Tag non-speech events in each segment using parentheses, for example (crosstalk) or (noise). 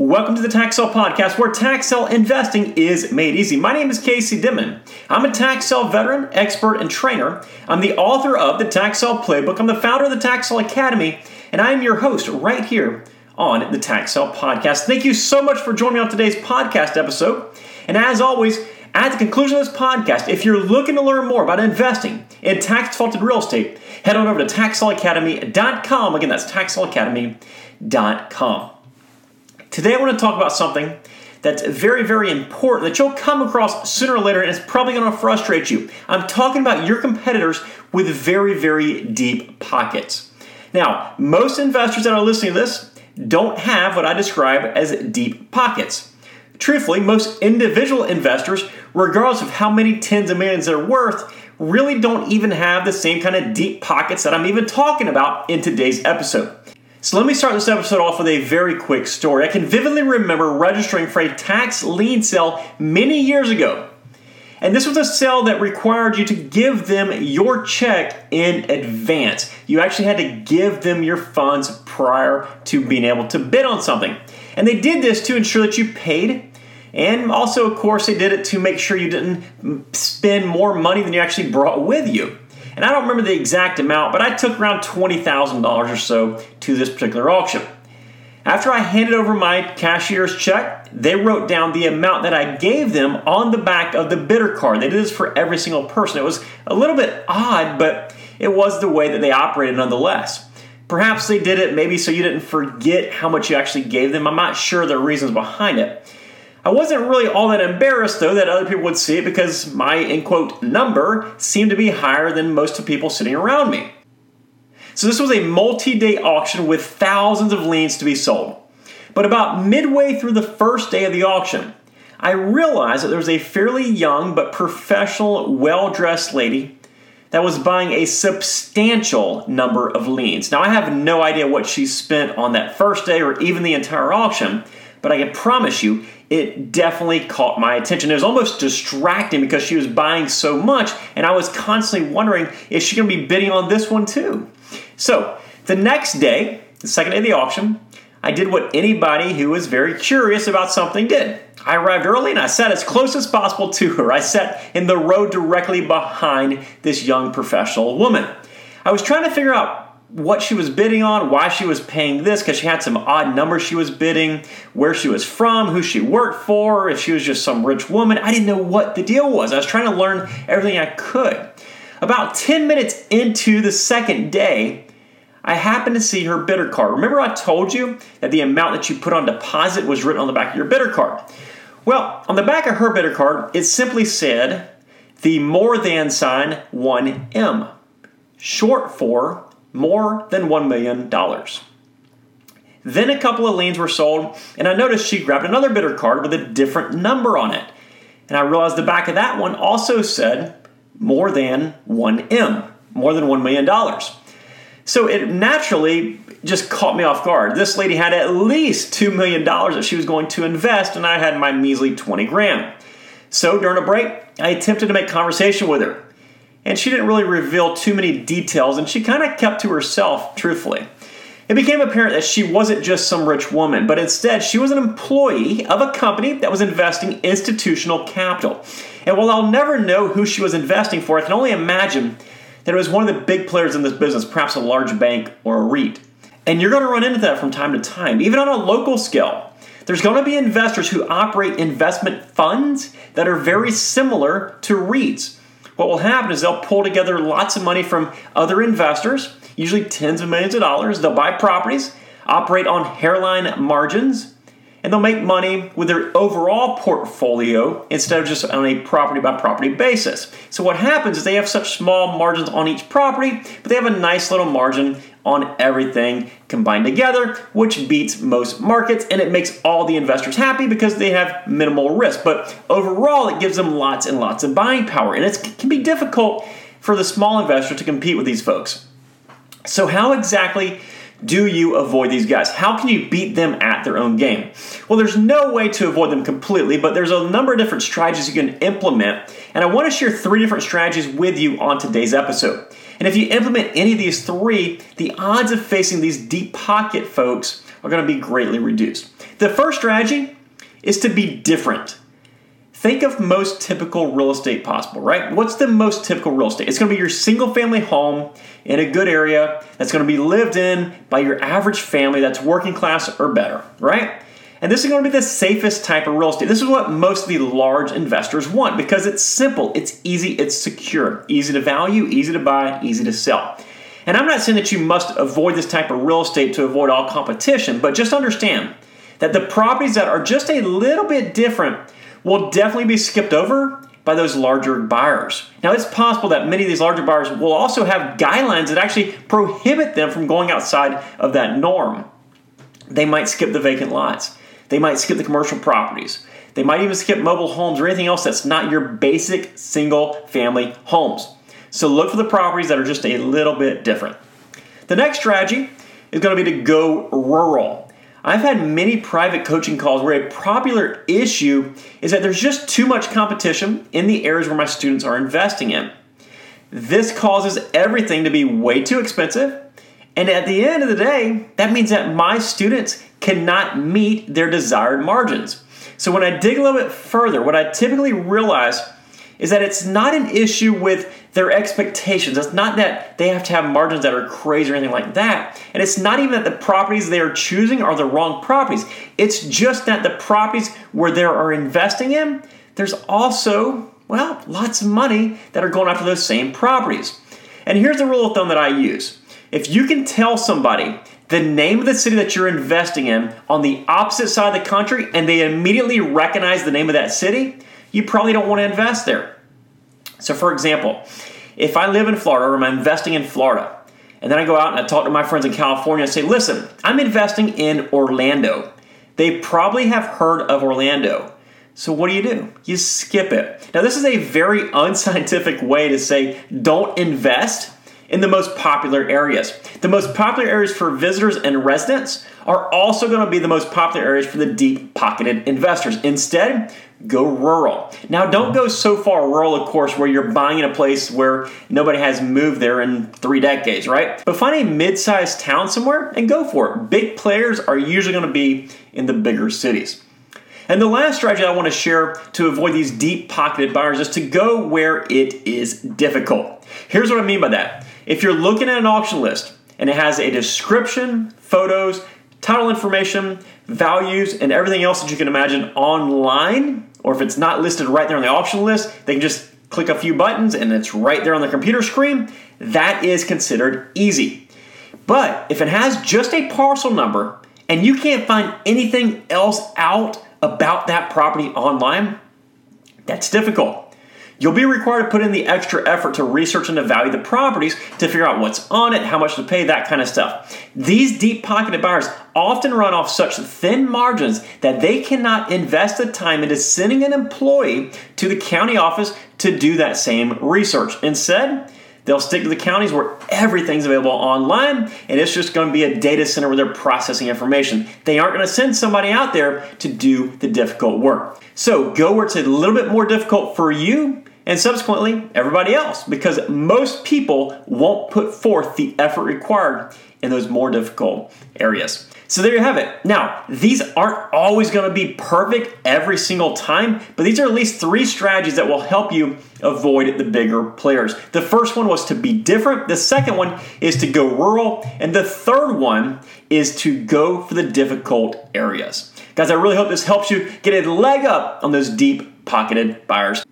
Welcome to the Tax Sale Podcast, where tax sale investing is made easy. My name is Casey Dimon. I'm a tax sale veteran, expert, and trainer. I'm the author of the Tax Sale Playbook. I'm the founder of the Tax Sale Academy, and I am your host right here on the Tax Sale Podcast. Thank you so much for joining me on today's podcast episode. And as always, at the conclusion of this podcast, if you're looking to learn more about investing in tax defaulted real estate, head on over to taxsaleacademy.com. Again, that's taxsaleacademy.com. Today, I want to talk about something that's very, very important that you'll come across sooner or later, and it's probably going to frustrate you. I'm talking about your competitors with very, very deep pockets. Now, most investors that are listening to this don't have what I describe as deep pockets. Truthfully, most individual investors, regardless of how many tens of millions they're worth, really don't even have the same kind of deep pockets that I'm even talking about in today's episode. So let me start this episode off with a very quick story. I can vividly remember registering for a tax lien sale many years ago. And this was a sale that required you to give them your check in advance. You actually had to give them your funds prior to being able to bid on something. And they did this to ensure that you paid and also, of course, they did it to make sure you didn't spend more money than you actually brought with you. And I don't remember the exact amount, but I took around $20,000 or so to this particular auction. After I handed over my cashier's check, they wrote down the amount that I gave them on the back of the bidder card. They did this for every single person. It was a little bit odd, but it was the way that they operated nonetheless. Perhaps they did it maybe so you didn't forget how much you actually gave them. I'm not sure the reasons behind it. I wasn't really all that embarrassed though that other people would see it because my in quote number seemed to be higher than most of people sitting around me. So this was a multi-day auction with thousands of liens to be sold. But about midway through the first day of the auction, I realized that there was a fairly young but professional, well-dressed lady that was buying a substantial number of liens. Now I have no idea what she spent on that first day or even the entire auction, but I can promise you it definitely caught my attention. It was almost distracting because she was buying so much, and I was constantly wondering is she going to be bidding on this one too? So the next day, the second day of the auction, I did what anybody who was very curious about something did. I arrived early and I sat as close as possible to her. I sat in the row directly behind this young professional woman. I was trying to figure out what she was bidding on, why she was paying this, because she had some odd numbers she was bidding, where she was from, who she worked for, if she was just some rich woman. I didn't know what the deal was. I was trying to learn everything I could. About 10 minutes into the second day, I happened to see her bidder card. Remember, I told you that the amount that you put on deposit was written on the back of your bidder card? Well, on the back of her bidder card, it simply said the more than sign 1M, short for more than $1 million. Then a couple of liens were sold, and I noticed she grabbed another bidder card with a different number on it. And I realized the back of that one also said more than 1M, more than $1 million. So it naturally just caught me off guard. This lady had at least $2 million that she was going to invest, and I had my measly 20 grand. So during a break, I attempted to make conversation with her and she didn't really reveal too many details, and she kind of kept to herself, truthfully. It became apparent that she wasn't just some rich woman, but instead she was an employee of a company that was investing institutional capital. And while I'll never know who she was investing for, I can only imagine that it was one of the big players in this business, perhaps a large bank or a REIT. And you're going to run into that from time to time, even on a local scale. There's going to be investors who operate investment funds that are very similar to REITs what will happen is they'll pull together lots of money from other investors, usually tens of millions of dollars. They'll buy properties, operate on hairline margins, and they'll make money with their overall portfolio instead of just on a property by property basis. So, what happens is they have such small margins on each property, but they have a nice little margin on everything combined together, which beats most markets and it makes all the investors happy because they have minimal risk. But overall, it gives them lots and lots of buying power, and it can be difficult for the small investor to compete with these folks. So, how exactly do you avoid these guys? How can you beat them at their own game? Well, there's no way to avoid them completely, but there's a number of different strategies you can implement, and I want to share three different strategies with you on today's episode. And if you implement any of these three, the odds of facing these deep pocket folks are going to be greatly reduced. The first strategy is to be different. Think of most typical real estate possible, right? What's the most typical real estate? It's going to be your single family home in a good area that's going to be lived in by your average family that's working class or better, right? And this is going to be the safest type of real estate. This is what most of the large investors want because it's simple, it's easy, it's secure, easy to value, easy to buy, easy to sell. And I'm not saying that you must avoid this type of real estate to avoid all competition, but just understand that the properties that are just a little bit different will definitely be skipped over by those larger buyers. Now, it's possible that many of these larger buyers will also have guidelines that actually prohibit them from going outside of that norm. They might skip the vacant lots, they might skip the commercial properties, they might even skip mobile homes or anything else that's not your basic single family homes. So, look for the properties that are just a little bit different. The next strategy is going to be to go rural. I've had many private coaching calls where a popular issue is that there's just too much competition in the areas where my students are investing in. This causes everything to be way too expensive. And at the end of the day, that means that my students cannot meet their desired margins. So when I dig a little bit further, what I typically realize is that it's not an issue with their expectations. It's not that they have to have margins that are crazy or anything like that. And it's not even that the properties they are choosing are the wrong properties. It's just that the properties where they are investing in, there's also, well, lots of money that are going after those same properties. And here's the rule of thumb that I use if you can tell somebody the name of the city that you're investing in on the opposite side of the country and they immediately recognize the name of that city, you probably don't want to invest there. So, for example, if I live in Florida or I'm investing in Florida, and then I go out and I talk to my friends in California and say, listen, I'm investing in Orlando. They probably have heard of Orlando. So, what do you do? You skip it. Now, this is a very (laughs) unscientific way to say don't invest in the most popular areas. The most popular areas for visitors and residents are also going to be the most popular areas for the deep pocketed investors. Instead, go rural. Now, don't go so far rural, of course, where you're buying in a place where nobody has moved there in three decades, right? But find a mid sized town somewhere and go for it. Big players are usually going to be in the bigger cities. And the last strategy I want to share to avoid these deep pocketed buyers is to go where it is difficult. Here's what I mean by that. If you're looking at an auction list and it has a description, photos, title information, values, and everything else that you can imagine online, or if it's not listed right there on the auction list, they can just click a few buttons and it's right there on the computer screen. That is considered easy. But if it has just a parcel number and you can't find anything else out about that property online, that's difficult. You'll be required to put in the extra effort to research and evaluate the properties to figure out what's on it, how much to pay, that kind of stuff. These deep pocketed buyers often run off such thin margins that they cannot invest the time into sending an employee to the county office to do that same research. Instead, They'll stick to the counties where everything's available online and it's just going to be a data center where they're processing information. They aren't going to send somebody out there to do the difficult work. So go where it's a little bit more difficult for you and subsequently everybody else because most people won't put forth the effort required in those more difficult areas. So there you have it. Now, these aren't always going to be perfect every single time, but these are at least three strategies that will help you avoid the bigger players. The first one was to be different, the second one is to go rural, and the third one is to go for the difficult areas. Guys, I really hope this helps you get a leg up on those deep pocketed buyers.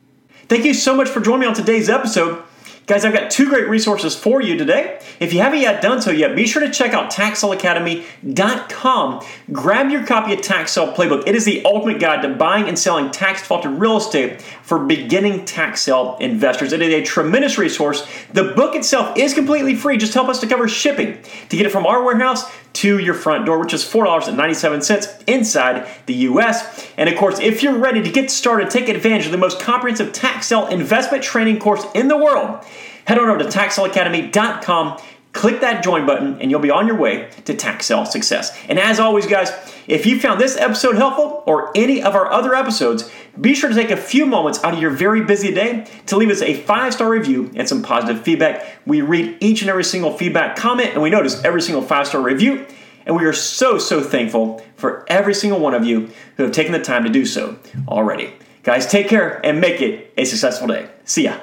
Thank you so much for joining me on today's episode. Guys, I've got two great resources for you today. If you haven't yet done so yet, be sure to check out TaxSaleAcademy.com. Grab your copy of Tax Playbook. It is the ultimate guide to buying and selling tax defaulted real estate for beginning tax investors. It is a tremendous resource. The book itself is completely free. Just help us to cover shipping to get it from our warehouse to your front door, which is $4.97 inside the US. And of course, if you're ready to get started, take advantage of the most comprehensive tax sale investment training course in the world, head on over to taxsaleacademy.com click that join button and you'll be on your way to tax sale success. And as always, guys, if you found this episode helpful or any of our other episodes, be sure to take a few moments out of your very busy day to leave us a five star review and some positive feedback. We read each and every single feedback comment and we notice every single five star review And we are so, so thankful for every single one of you who have taken the time to do so already. Guys, take care and make it a successful day. See ya.